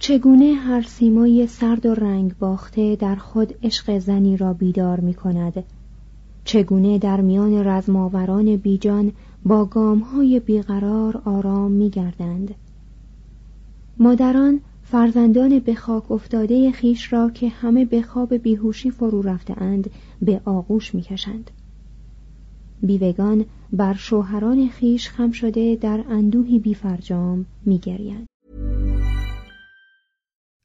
چگونه هر سیمای سرد و رنگ باخته در خود عشق زنی را بیدار می کند چگونه در میان رزماوران بیجان با گامهای بیقرار آرام می گردند. مادران فرزندان به خاک افتاده خیش را که همه به خواب بیهوشی فرو رفته اند به آغوش می کشند. بیوگان بر شوهران خیش خم شده در اندوهی بیفرجام می گریند.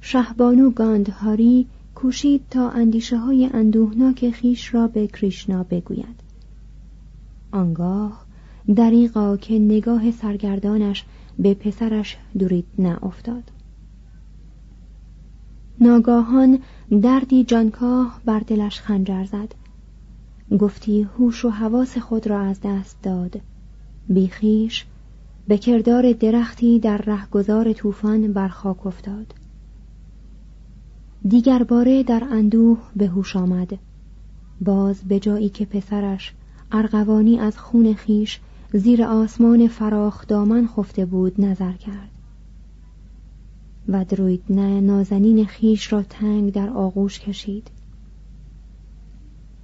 شهبانو گاندهاری کوشید تا اندیشه های اندوهناک خیش را به کریشنا بگوید. آنگاه دریقا که نگاه سرگردانش به پسرش دورید افتاد ناگاهان دردی جانکاه بر دلش خنجر زد. گفتی هوش و حواس خود را از دست داد. بیخیش به کردار درختی در رهگذار طوفان بر خاک افتاد. دیگر باره در اندوه به هوش آمد. باز به جایی که پسرش ارغوانی از خون خیش زیر آسمان فراخ دامن خفته بود نظر کرد. و دروید نه نازنین خیش را تنگ در آغوش کشید.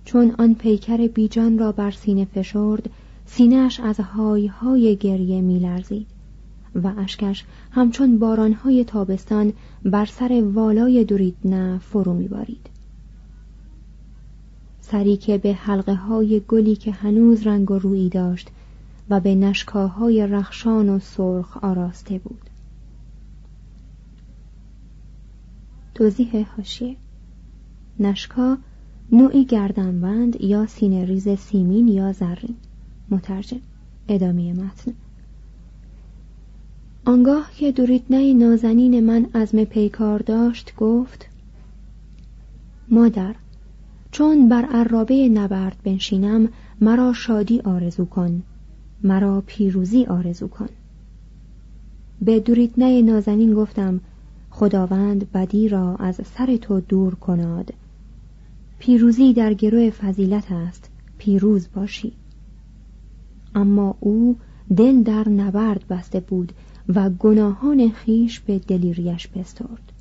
چون آن پیکر بیجان را بر سینه فشرد سینهش از های های گریه میلرزید. و اشکش همچون بارانهای تابستان بر سر والای دورید نه فرو میبارید. سری که به حلقه های گلی که هنوز رنگ و رویی داشت و به نشکاهای رخشان و سرخ آراسته بود. توضیح هاشیه نشکا نوعی گردنبند یا سینه ریز سیمین یا زرین. مترجم ادامه متن. آنگاه که دوریتنه نازنین من عزم پیکار داشت گفت مادر چون بر عرابه نبرد بنشینم مرا شادی آرزو کن مرا پیروزی آرزو کن. به دوریتنه نازنین گفتم خداوند بدی را از سر تو دور کناد. پیروزی در گروه فضیلت است پیروز باشی. اما او دل در نبرد بسته بود و گناهان خیش به دلیریش بسترد.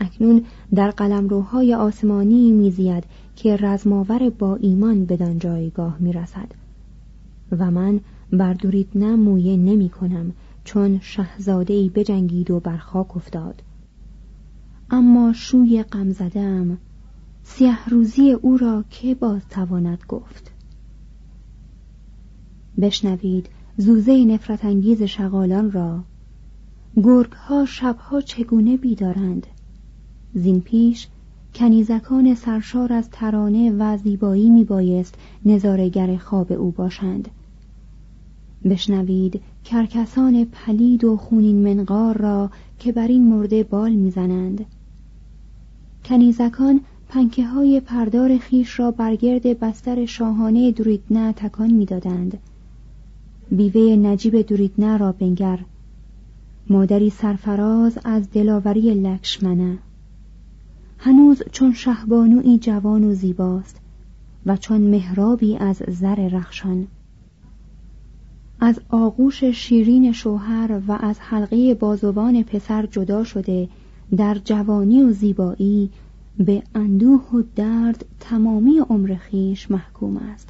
اکنون در قلمروهای آسمانی میزید که رزماور با ایمان بدان جایگاه می‌رسد. و من بر نه مویه نمی کنم چون شهزادهای بجنگید و بر خاک افتاد. اما شوی غم زدم. سیه روزی او را که باز تواند گفت. بشنوید زوزه نفرت انگیز شغالان را. گرگ ها شبها چگونه بیدارند؟ زین پیش کنیزکان سرشار از ترانه و زیبایی می بایست نظارگر خواب او باشند. بشنوید کرکسان پلید و خونین منقار را که بر این مرده بال می‌زنند. کنیزکان پنکه های پردار خیش را برگرد بستر شاهانه دوریدنه تکان می‌دادند. بیوه نجیب دوریدنه را بنگر. مادری سرفراز از دلاوری لکشمنه. هنوز چون شهبانوی جوان و زیباست و چون مهرابی از زر رخشان. از آغوش شیرین شوهر و از حلقه بازوان پسر جدا شده در جوانی و زیبایی به اندوه و درد تمامی عمر خیش محکوم است.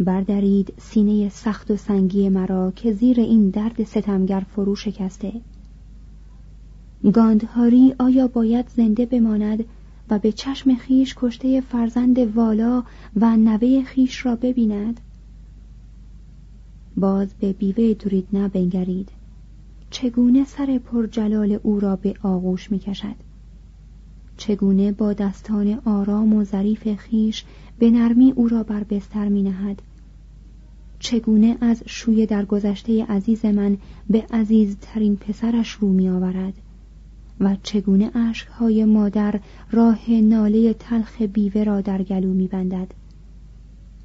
بردارید سینه سخت و سنگی مرا که زیر این درد ستمگر فرو شکسته. گاندهاری آیا باید زنده بماند و به چشم خیش کشته فرزند والا و نوه خیش را ببیند؟ باز به بیوه نه بنگرید. چگونه سر پر جلال او را به آغوش می کشد چگونه با دستان آرام و ظریف خیش به نرمی او را بر بستر می نهد چگونه از شوی در گذشته عزیز من به عزیزترین پسرش رو می آورد و چگونه اشکهای مادر راه ناله تلخ بیوه را در گلو می بندد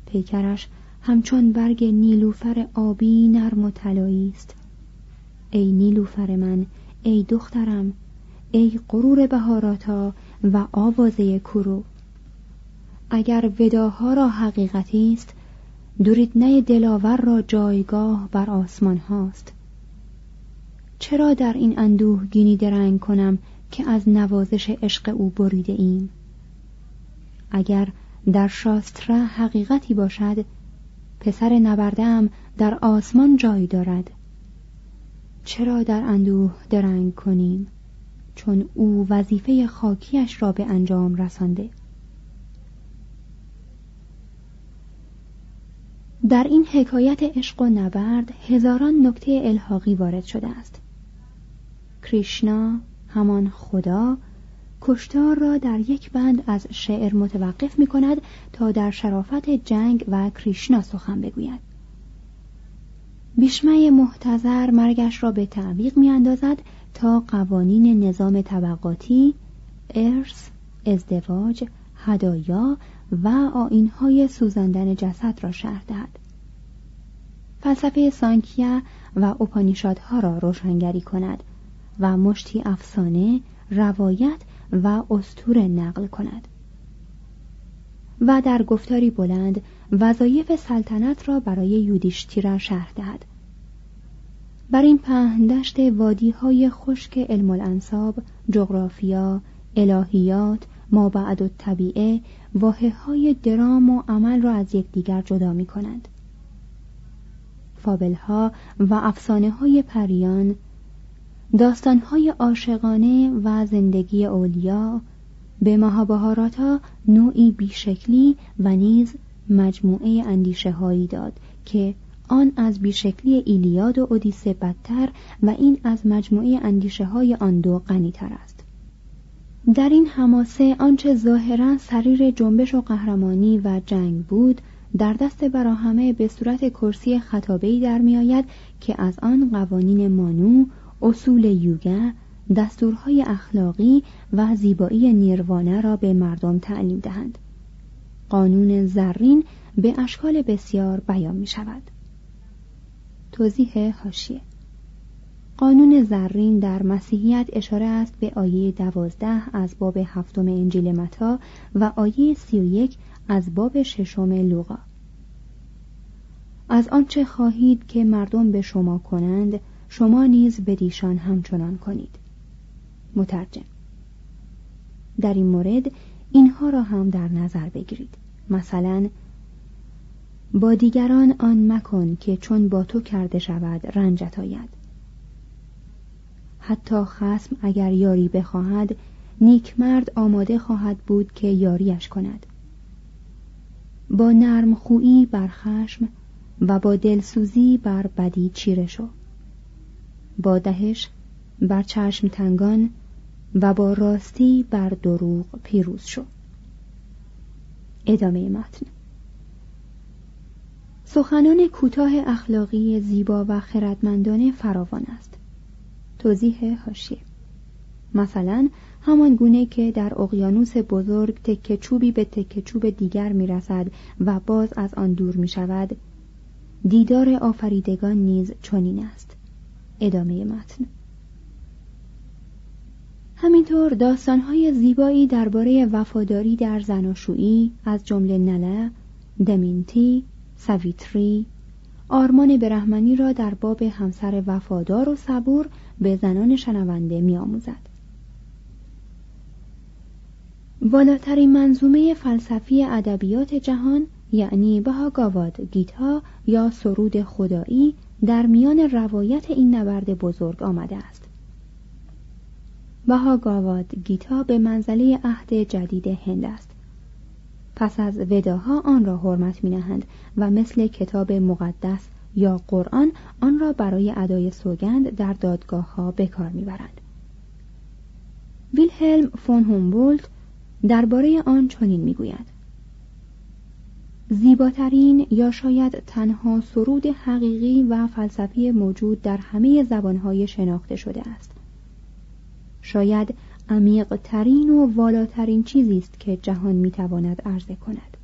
پیکرش همچون برگ نیلوفر آبی نرم و طلایی است. ای نیلوفر من ای دخترم ای غرور بهاراتا و آوازه کرو اگر وداها را حقیقتی است دوریدنه دلاور را جایگاه بر آسمان هاست. چرا در این اندوه گینی درنگ کنم که از نوازش عشق او بریده ایم؟ اگر در شاستره حقیقتی باشد پسر نبردم در آسمان جای دارد. چرا در اندوه درنگ کنیم؟ چون او وظیفه خاکیش را به انجام رسانده. در این حکایت عشق و نبرد هزاران نکته الحاقی وارد شده است. کریشنا همان خدا کشتار را در یک بند از شعر متوقف می کند تا در شرافت جنگ و کریشنا سخن بگوید. بیشمه محتظر مرگش را به تعویق می اندازد تا قوانین نظام طبقاتی، ارث، ازدواج، هدایا و آینهای سوزاندن جسد را شرح دهد. فلسفه سانکیا و اپانیشادها را روشنگری کند و مشتی افسانه، روایت و استور نقل کند و در گفتاری بلند وظایف سلطنت را برای یودیشتیرا شرح دهد بر این پهندشت وادی های خشک علم الانصاب جغرافیا الهیات ما بعد و طبیعه واحه های درام و عمل را از یکدیگر جدا می کنند فابل ها و افسانه های پریان داستانهای عاشقانه و زندگی اولیا به مهابهاراتا نوعی بیشکلی و نیز مجموعه اندیشه هایی داد که آن از بیشکلی ایلیاد و اودیسه بدتر و این از مجموعه اندیشه های آن دو غنیتر است. در این حماسه آنچه ظاهرا سریر جنبش و قهرمانی و جنگ بود در دست براهمه به صورت کرسی خطابهی در میآید که از آن قوانین مانو اصول یوگا دستورهای اخلاقی و زیبایی نیروانه را به مردم تعلیم دهند. قانون زرین به اشکال بسیار بیان می شود توضیح هاشیه قانون زرین در مسیحیت اشاره است به آیه دوازده از باب هفتم انجیل متا و آیه سی و یک از باب ششم لوقا. از آنچه خواهید که مردم به شما کنند شما نیز به دیشان همچنان کنید. مترجم. در این مورد اینها را هم در نظر بگیرید. مثلا با دیگران آن مکن که چون با تو کرده شود رنجت آید. حتی خسم اگر یاری بخواهد نیکمرد آماده خواهد بود که یاریش کند. با نرم خویی بر خشم و با دلسوزی بر بدی چیره شو. با دهش بر چشم تنگان و با راستی بر دروغ پیروز شو. ادامه متن. سخنان کوتاه اخلاقی زیبا و خردمندانه فراوان است. توضیح هاشیه مثلا همان گونه که در اقیانوس بزرگ تکه چوبی به تکه چوب دیگر می رسد و باز از آن دور می شود دیدار آفریدگان نیز چنین است. ادامه متن. همینطور داستانهای زیبایی درباره وفاداری در زناشویی از جمله نله، دمینتی، سویتری، آرمان برهمنی را در باب همسر وفادار و صبور به زنان شنونده می آموزد. بالاترین منظومه فلسفی ادبیات جهان یعنی بهاگاواد گیتا یا سرود خدایی در میان روایت این نبرد بزرگ آمده است بهاگاواد گیتا به منزله عهد جدید هند است پس از وداها آن را حرمت می نهند و مثل کتاب مقدس یا قرآن آن را برای ادای سوگند در دادگاه ها به کار می‌برند. ویلهلم فون هومبولت درباره آن چنین می‌گوید. زیباترین یا شاید تنها سرود حقیقی و فلسفی موجود در همه زبانهای شناخته شده است. شاید عمیق ترین و والاترین چیزی است که جهان می‌تواند عرضه کند.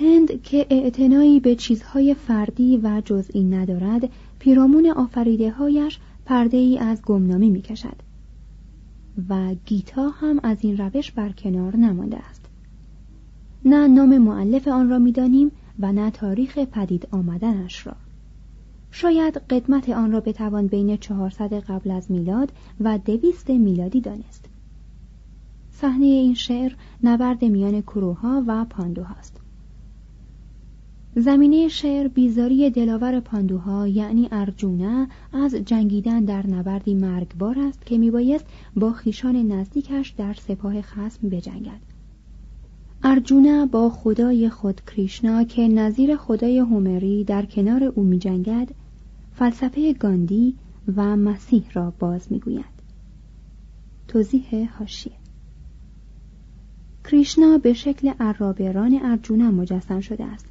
هند که اعتنایی به چیزهای فردی و جزئی ندارد پیرامون آفریده هایش پرده ای از گمنامی می کشد و گیتا هم از این روش برکنار نمانده است. نه نام معلف آن را می‌دانیم و نه تاریخ پدید آمدنش را. شاید قدمت آن را بتوان بین 400 قبل از میلاد و دویست میلادی دانست. صحنه این شعر نبرد میان کروها و پاندوهاست. زمینه شعر بیزاری دلاور پاندوها یعنی ارجونه از جنگیدن در نبردی مرگبار است که میبایست با خیشان نزدیکش در سپاه خسم بجنگد. ارجونه با خدای خود کریشنا که نظیر خدای هومری در کنار او میجنگد فلسفه گاندی و مسیح را باز می‌گوید. توضیح هاشیه کریشنا به شکل عرابران ارجونه مجسم شده است.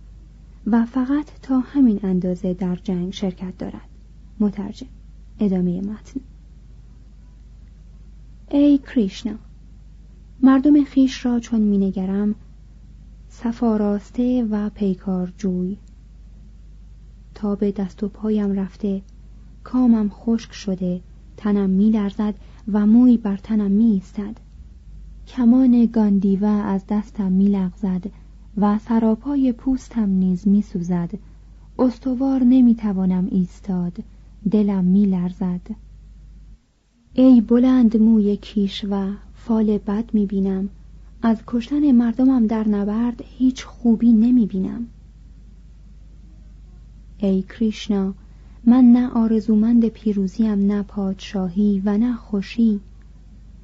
و فقط تا همین اندازه در جنگ شرکت دارد. مترجم. ادامه متن. ای کریشنا مردم خیش را چون مینگرم سفاراسته و پیکار جوی. تا به دست و پایم رفته کامم خشک شده تنم میلرزد و موی بر تنم میایستد. کمان گاندیوه از دستم میلغزد. و سراپای پوستم نیز می سوزد استوار نمی توانم ایستاد. دلم می لرزد ای بلند موی کیش و فال بد می بینم از کشتن مردمم در نبرد هیچ خوبی نمی بینم ای کریشنا من نه آرزومند پیروزیم نه پادشاهی و نه خوشی.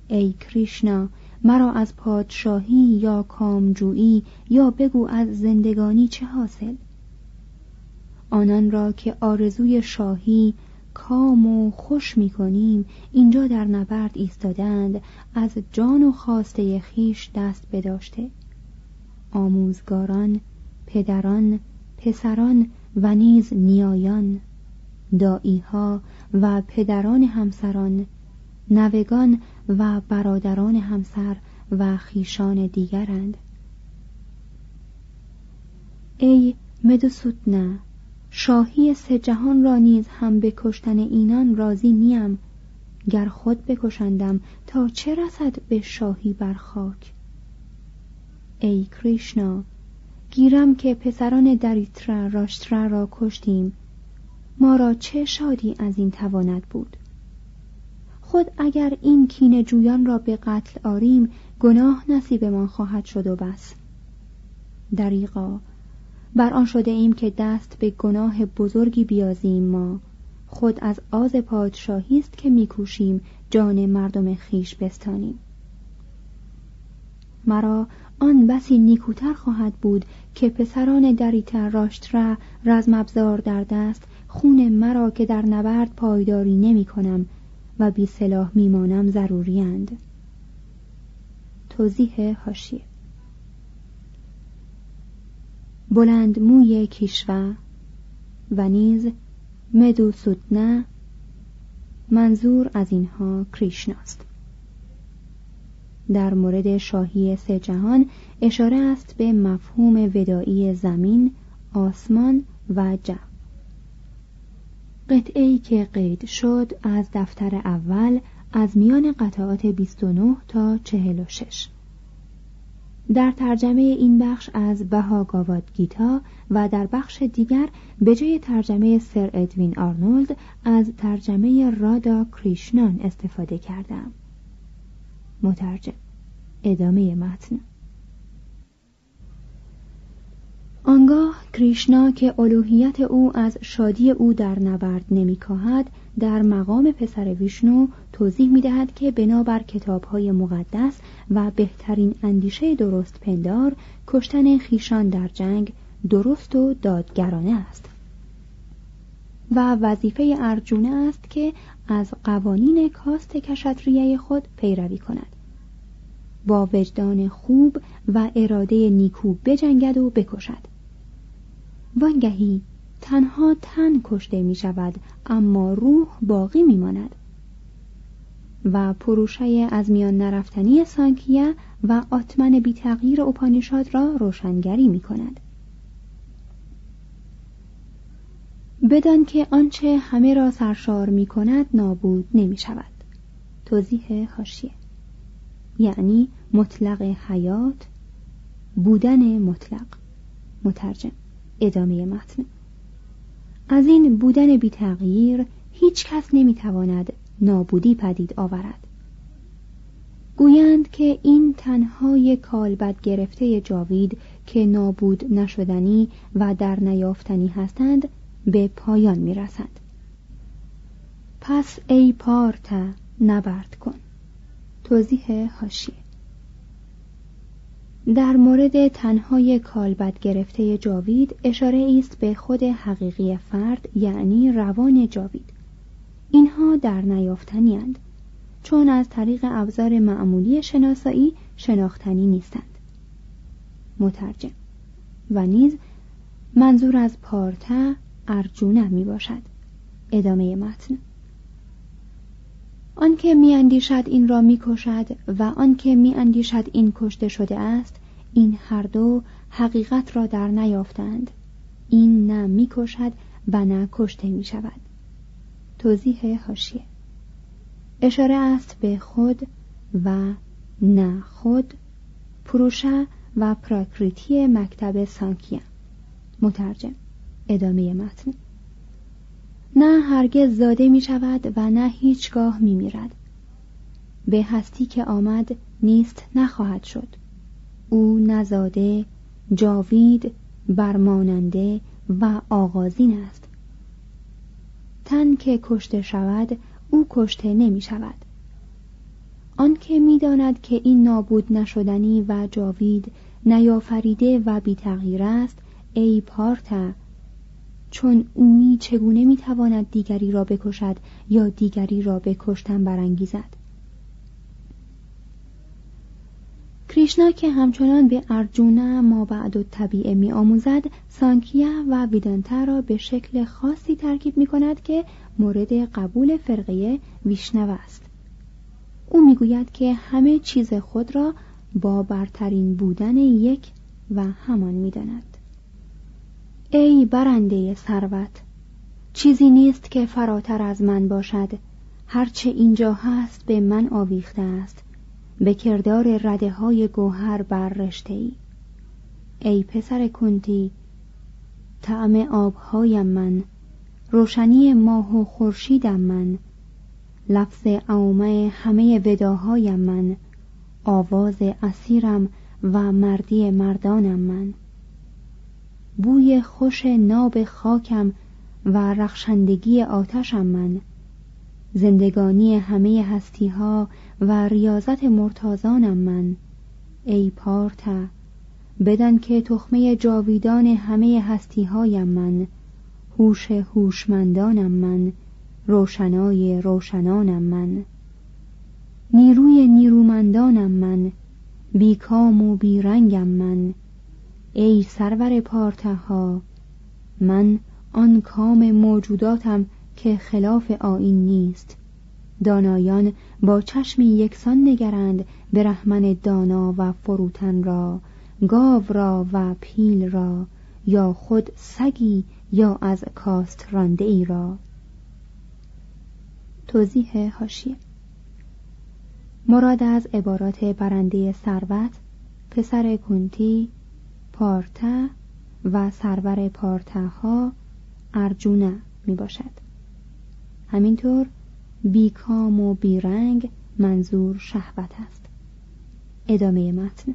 ای کریشنا مرا از پادشاهی یا کامجویی یا بگو از زندگانی چه حاصل؟ آنان را که آرزوی شاهی کام و خوش می کنیم اینجا در نبرد ایستادند از جان و خواسته خیش دست بداشته. آموزگاران پدران پسران و نیز نیایان داییها و پدران همسران نوگان و برادران همسر و خیشان دیگرند. ای مدوسوتنا شاهی سه جهان را نیز هم به کشتن اینان راضی نیم. گر خود بکشندم تا چه رسد به شاهی بر خاک؟ ای کریشنا گیرم که پسران دریترا راشترا را کشتیم. ما را چه شادی از این تواند بود؟ خود اگر این کین جویان را به قتل آریم گناه نصیبمان خواهد شد و بس. دریقا بر آن شده ایم که دست به گناه بزرگی بیازیم ما. خود از آز پادشاهی است که میکوشیم جان مردم خیش بستانیم. مرا آن بسی نیکوتر خواهد بود که پسران دریتر راشترا رزم ابزار در دست خون مرا که در نبرد پایداری نمی کنم. و بی سلاح میمانم ضروریند توضیح هاشیه بلند موی کیشوا و نیز مدوسودنه منظور از اینها کریشناست. در مورد شاهی سه جهان اشاره است به مفهوم ودایی زمین، آسمان و جو. قطعه که قید شد از دفتر اول از میان قطعات 29 تا 46 در ترجمه این بخش از بهاگاواد گیتا و در بخش دیگر به جای ترجمه سر ادوین آرنولد از ترجمه رادا کریشنان استفاده کردم. مترجم. ادامه متن. آنگاه کریشنا که الوهیت او از شادی او در نبرد نمیکاهد در مقام پسر ویشنو توضیح می دهد که بنابر کتاب های مقدس و بهترین اندیشه درست پندار کشتن خیشان در جنگ درست و دادگرانه است. و وظیفه ارجونه است که از قوانین کاست کشتریه خود پیروی کند. با وجدان خوب و اراده نیکو بجنگد و بکشد. وانگهی تنها تن کشته می شود اما روح باقی می ماند. و پروشه از میان نرفتنی سانکیا و آتمن بی تغییر اپانیشاد را روشنگری می کند. بدان که آنچه همه را سرشار می کند نابود نمی شود. توضیح هاشیه یعنی مطلق حیات بودن مطلق. مترجم. ادامه متن. از این بودن بی تغییر هیچ کس نمی‌تواند نابودی پدید آورد. گویند که این تنهای کالبد گرفته جاوید که نابود نشدنی و در نیافتنی هستند به پایان می‌رسند. پس ای پارتا نبرد کن. توضیح هاشیه در مورد تنهای کالبد گرفته جاوید اشاره است به خود حقیقی فرد یعنی روان جاوید. اینها در نیافتنی اند. چون از طریق ابزار معمولی شناسایی شناختنی نیستند. مترجم. و نیز منظور از پارتا ارجونه می باشد ادامه متن. آنکه میاندیشد این را می‌کشد و آنکه میاندیشد این کشته شده است این هر دو حقیقت را در نیافتند. این نه می‌کشد و نه کشته می شود توضیح هاشیه اشاره است به خود و نه خود پروشه و پراکریتی مکتب سانکیا مترجم. ادامه متن. نه هرگز زاده می شود و نه هیچگاه می میرد به هستی که آمد نیست نخواهد شد. او نزاده جاوید برماننده و آغازین است. تن که کشته شود او کشته نمی شود. آنکه می‌داند که این نابود نشدنی و جاوید نیافریده و بی تغییر است ای پارتا چون اونی چگونه می‌تواند دیگری را بکشد یا دیگری را به کشتن برانگیزد؟ کریشنا که همچنان به ارجونا ما بعد و طبیعه می آموزد سانکیا و ویدانتا را به شکل خاصی ترکیب می کند که مورد قبول فرقه ویشنو است. او می‌گوید که همه چیز خود را با برترین بودن یک و همان می‌داند. ای برنده ثروت چیزی نیست که فراتر از من باشد. هرچه اینجا هست به من آویخته است. به کردار رده های گوهر بر رشته ای ای پسر کنتی طعم آبهایم من روشنی ماه و خورشیدم من لفظ عومه همه وداهایم من آواز اسیرم و مردی مردانم من. بوی خوش ناب خاکم و رخشندگی آتشم من. زندگانی همه هستی ها و ریاضت مرتازانم من. ای پارتا بدن که تخمه جاویدان همه هستی هایم من. هوش هوشمندانم من. روشنای روشنانم من. نیروی نیرومندانم من. بیکام و بیرنگم من. ای سرور پارتها من آن کام موجوداتم که خلاف آین نیست. دانایان با چشمی یکسان نگرند به رحمن دانا و فروتن را گاو را و پیل را یا خود سگی یا از کاست رانده ای را. توضیح هاشیه مراد از عبارات برنده ثروت پسر کنتی پارتا و سرور پارتاها ارجونه می باشد همینطور بیکام و بیرنگ منظور شهوت است. ادامه متن.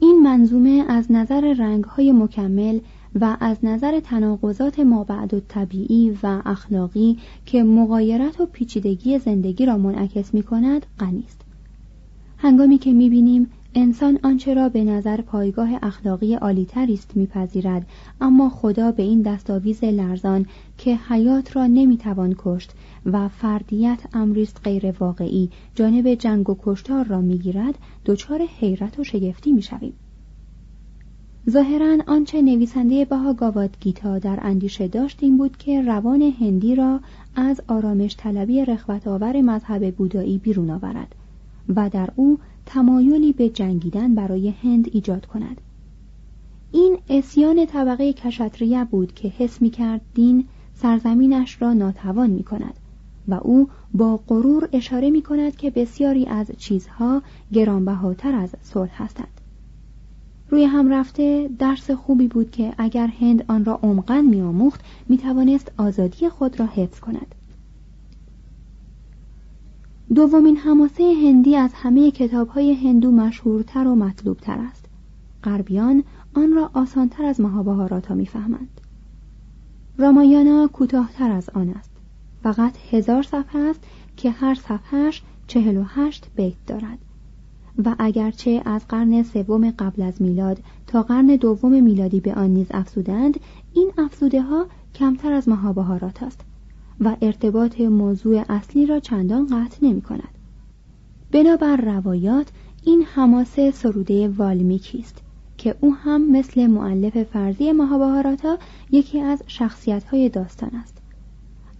این منظومه از نظر رنگهای مکمل و از نظر تناقضات مابعد و طبیعی و اخلاقی که مقایرت و پیچیدگی زندگی را منعکس می کند غنی است. هنگامی که می بینیم انسان آنچه را به نظر پایگاه اخلاقی عالیتری است میپذیرد اما خدا به این دستاویز لرزان که حیات را نمی‌توان کشت و فردیت امریست غیر واقعی جانب جنگ و کشتار را می‌گیرد دچار حیرت و شگفتی می‌شویم. ظاهرا آنچه نویسنده بها گاواد گیتا در اندیشه داشت این بود که روان هندی را از آرامش طلبی رخوت آور مذهب بودایی بیرون آورد و در او تمایلی به جنگیدن برای هند ایجاد کند. این اسیان طبقه کشتریه بود که حس می کرد دین سرزمینش را ناتوان می کند و او با غرور اشاره می کند که بسیاری از چیزها گرانبهاتر از صلح هستند. روی هم رفته درس خوبی بود که اگر هند آن را عمقا میآموخت می‌توانست آزادی خود را حفظ کند. دومین حماسه هندی از همه کتابهای هندو مشهورتر و مطلوبتر است. غربیان آن را آسانتر از مهابهاراتا می‌فهمند. رامایانا کوتاهتر از آن است. فقط هزار صفحه است که هر صفحهش چهل و هشت بیت دارد. و اگرچه از قرن سوم قبل از میلاد تا قرن دوم میلادی به آن نیز افزودند این افزوده ها کمتر از مهابهارات است. و ارتباط موضوع اصلی را چندان قطع نمی کند. بنابر روایات این حماسه سروده والمیکی است که او هم مثل معلف فرضی مهابهاراتا یکی از شخصیت های داستان است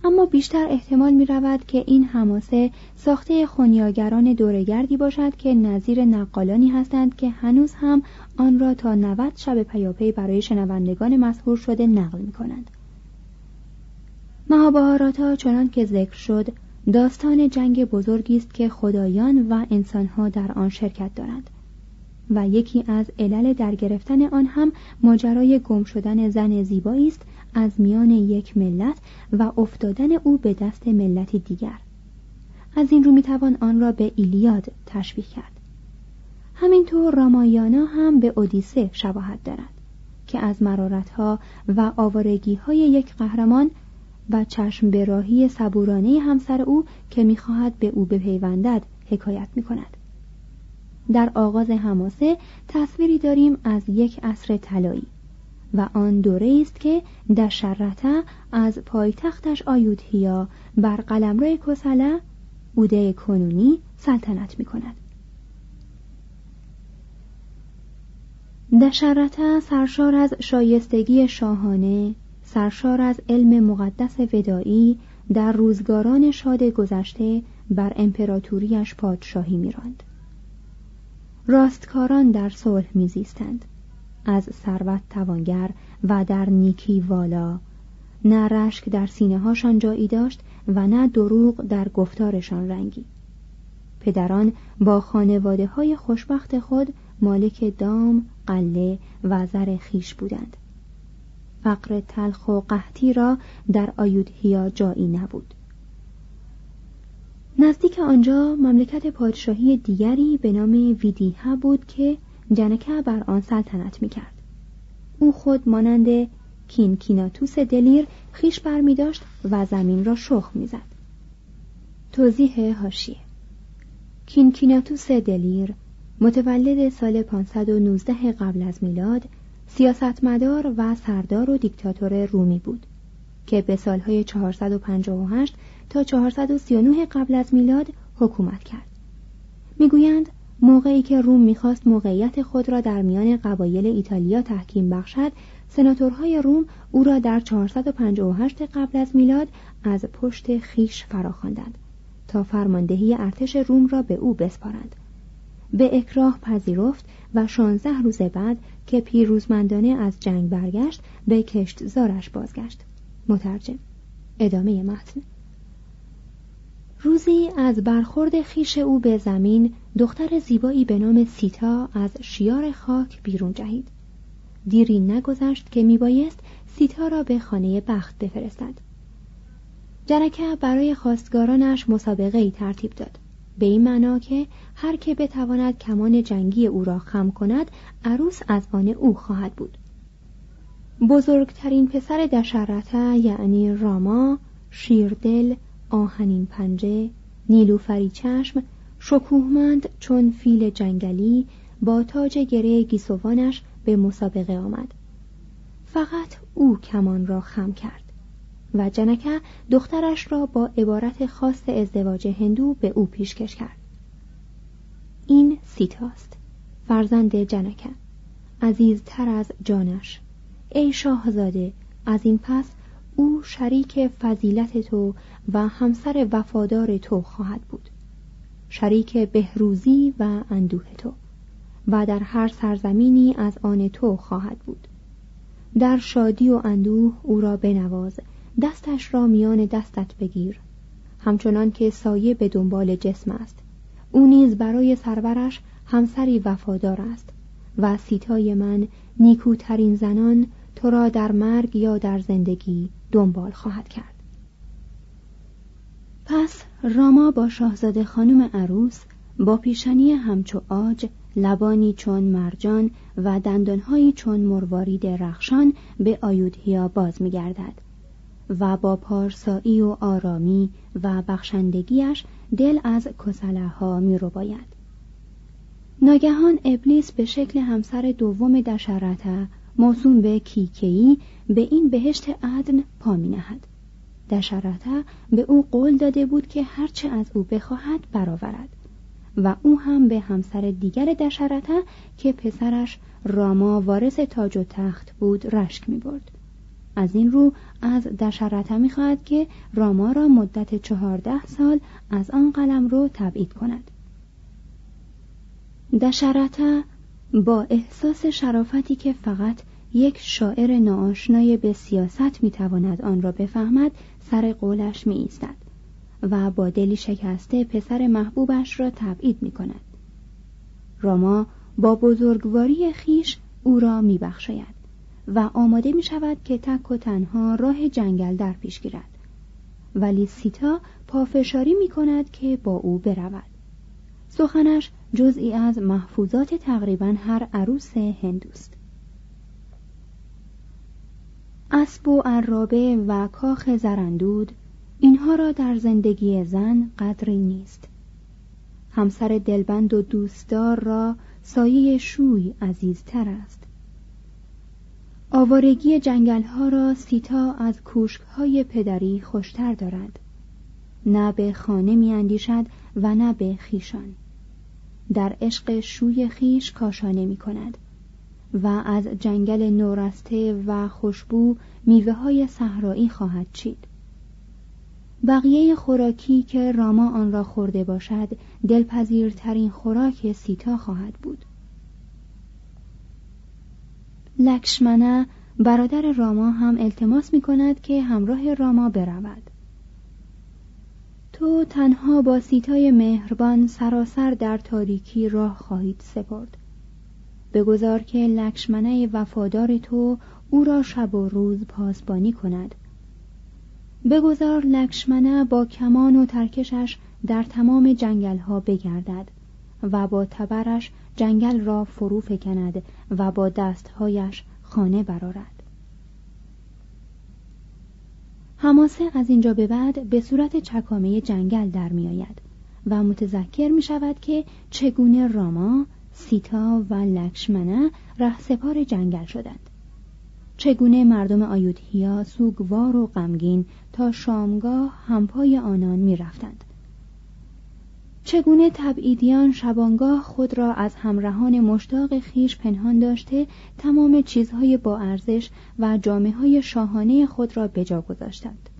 اما بیشتر احتمال می رود که این حماسه ساخته خونیاگران دورگردی باشد که نظیر نقالانی هستند که هنوز هم آن را تا 90 شب پیاپی برای شنوندگان مسهور شده نقل می کنند. مهابهاراتا چنان که ذکر شد داستان جنگ بزرگی است که خدایان و انسانها در آن شرکت دارند. و یکی از علل در گرفتن آن هم ماجرای گم شدن زن زیبایی است از میان یک ملت و افتادن او به دست ملتی دیگر. از این رو می‌توان آن را به ایلیاد تشبیه کرد. همینطور رامایانا هم به اودیسه شباهت دارد که از مرارتها و آوارگیهای یک قهرمان و چشم به راهی صبورانه همسر او که می‌خواهد به او بپیوندد حکایت می‌کند در آغاز حماسه تصویری داریم از یک عصر طلایی و آن دوره است که دشرته از پایتختش آیودهیا بر قلمرو کسله اوده کنونی سلطنت می کند. دشرته سرشار از شایستگی شاهانه سرشار از علم مقدس ودایی در روزگاران شاد گذشته بر امپراتوریش پادشاهی میراند. راستکاران در صلح میزیستند. از ثروت توانگر و در نیکی والا. نه رشک در سینه هاشان جایی داشت و نه دروغ در گفتارشان رنگی. پدران با خانواده های خوشبخت خود مالک دام، قله و زر خیش بودند. فقر تلخ و قحطی را در آیودهیا جایی نبود. نزدیک آنجا مملکت پادشاهی دیگری به نام ویدیها بود که جنکه بر آن سلطنت می‌کرد. او خود مانند کینکیناتوس دلیر خیش برمی داشت و زمین را شخ می‌زد. توضیح هاشیه کینکیناتوس دلیر متولد سال 519 قبل از میلاد سیاستمدار و سردار و دیکتاتور رومی بود که به سالهای 458 تا 439 قبل از میلاد حکومت کرد. می‌گویند موقعی که روم می‌خواست موقعیت خود را در میان قبایل ایتالیا تحکیم بخشد سناتورهای روم او را در 458 قبل از میلاد از پشت خیش فراخواندند تا فرماندهی ارتش روم را به او بسپارند. به اکراه پذیرفت و شانزده روز بعد که پیروزمندانه از جنگ برگشت به کشت زارش بازگشت. مترجم. ادامه متن. روزی از برخورد خیش او به زمین دختر زیبایی به نام سیتا از شیار خاک بیرون جهید. دیری نگذشت که میبایست سیتا را به خانه بخت بفرستد. جرکه برای خواستگارانش مسابقه ای ترتیب داد. به این معنا که هر که بتواند کمان جنگی او را خم کند عروس از آن او خواهد بود. بزرگترین پسر دشرته یعنی راما شیردل آهنین پنجه نیلوفری چشم شکوهمند چون فیل جنگلی با تاج گره گیسوانش به مسابقه آمد. فقط او کمان را خم کرد. و جنکه دخترش را با عبارت خاص ازدواج هندو به او پیشکش کرد. این سیتاست فرزند جنکه عزیزتر از جانش. ای شاهزاده از این پس او شریک فضیلت تو و همسر وفادار تو خواهد بود. شریک بهروزی و اندوه تو و در هر سرزمینی از آن تو خواهد بود. در شادی و اندوه او را بنواز دستش را میان دستت بگیر. همچنان که سایه به دنبال جسم است. او نیز برای سرورش همسری وفادار است و سیتای من نیکوترین زنان تو را در مرگ یا در زندگی دنبال خواهد کرد. پس راما با شاهزاده خانم عروس با پیشانی همچو آج لبانی چون مرجان و دندانهایی چون مروارید رخشان به آیودهیا باز میگردد. و با پارسایی و آرامی و بخشندگیش دل از کسله ها می رو باید. ناگهان ابلیس به شکل همسر دوم دشرته موسوم به کیکی به این بهشت عدن پا می نهد. دشرته به او قول داده بود که هرچه از او بخواهد برآورد و او هم به همسر دیگر دشرته که پسرش راما وارث تاج و تخت بود رشک می برد. از این رو از دشرته می خواهد که راما را مدت چهارده سال از آن قلم رو تبعید کند دشرته با احساس شرافتی که فقط یک شاعر ناآشنای به سیاست می‌تواند آن را بفهمد سر قولش می ایستد و با دلی شکسته پسر محبوبش را تبعید می کند. راما با بزرگواری خیش او را می بخشاید و آماده می شود که تک و تنها راه جنگل در پیش گیرد. ولی سیتا پافشاری می کند که با او برود. سخنش جزئی از محفوظات تقریبا هر عروس هندوست. اسب و عرابه و کاخ زرندود اینها را در زندگی زن قدری نیست. همسر دلبند و دوستدار را سایه شوی عزیزتر است. آوارگی جنگل ها را سیتا از کوشک های پدری خوشتر دارد نه به خانه می اندیشد و نه به خیشان در عشق شوی خیش کاشانه می کند و از جنگل نورسته و خوشبو میوه های صحرایی خواهد چید. بقیه خوراکی که راما آن را خورده باشد دلپذیرترین خوراک سیتا خواهد بود. لکشمنه برادر راما هم التماس می کند که همراه راما برود. تو تنها با سیتای مهربان سراسر در تاریکی راه خواهید سپرد. بگذار که لکشمنه وفادار تو او را شب و روز پاسبانی کند. بگذار لکشمنه با کمان و ترکشش در تمام جنگل ها بگردد. و با تبرش جنگل را فرو فکند و با دستهایش خانه برارد هماسه از اینجا به بعد به صورت چکامه جنگل در می آید و متذکر می شود که چگونه راما، سیتا و لکشمنه سپار جنگل شدند چگونه مردم آیودهیا سوگوار و غمگین تا شامگاه همپای آنان می رفتند. چگونه تبعیدیان شبانگاه خود را از همراهان مشتاق خیش پنهان داشته تمام چیزهای با ارزش و جامعه های شاهانه خود را بجا گذاشتند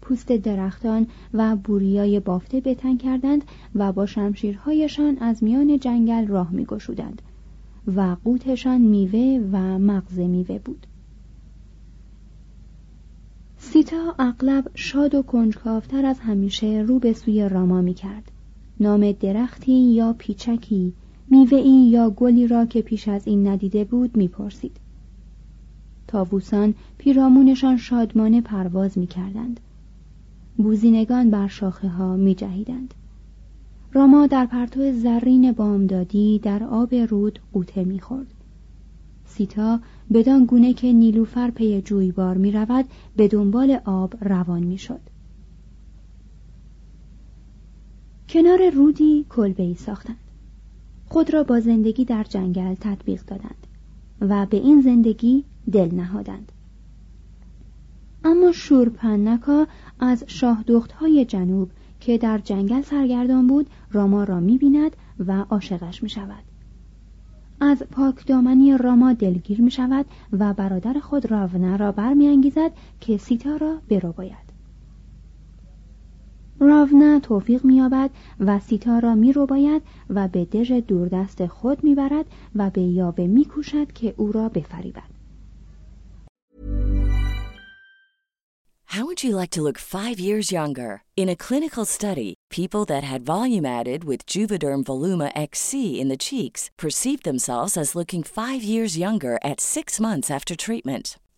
پوست درختان و بوریای بافته بتن کردند و با شمشیرهایشان از میان جنگل راه میگشودند و قوتشان میوه و مغز میوه بود سیتا اغلب شاد و کنجکاوتر از همیشه رو به سوی راما می کرد. نام درختی یا پیچکی میوهای یا گلی را که پیش از این ندیده بود می‌پرسید تاووسان پیرامونشان شادمانه پرواز می‌کردند بوزینگان بر شاخه ها می جهیدند. راما در پرتو زرین بامدادی در آب رود قوطه می‌خورد. سیتا بدان گونه که نیلوفر پی جویبار می رود به دنبال آب روان می شد. کنار رودی کلبه ای ساختند. خود را با زندگی در جنگل تطبیق دادند و به این زندگی دل نهادند. اما شورپنکا از شاه های جنوب که در جنگل سرگردان بود راما را می بیند و عاشقش می شود. از پاکدامنی راما دلگیر می شود و برادر خود راونه را برمیانگیزد که سیتا را برو باید. راونا توفیق مییابد و سیتا را میرو باید و به دژ دوردست خود می‌برد و به یاوه میکوشد که او را بفریبد. How would you like to look five years younger? In a clinical study, people that had volume added with Juvederm Voluma XC in the cheeks perceived themselves as looking five years younger at six months after treatment.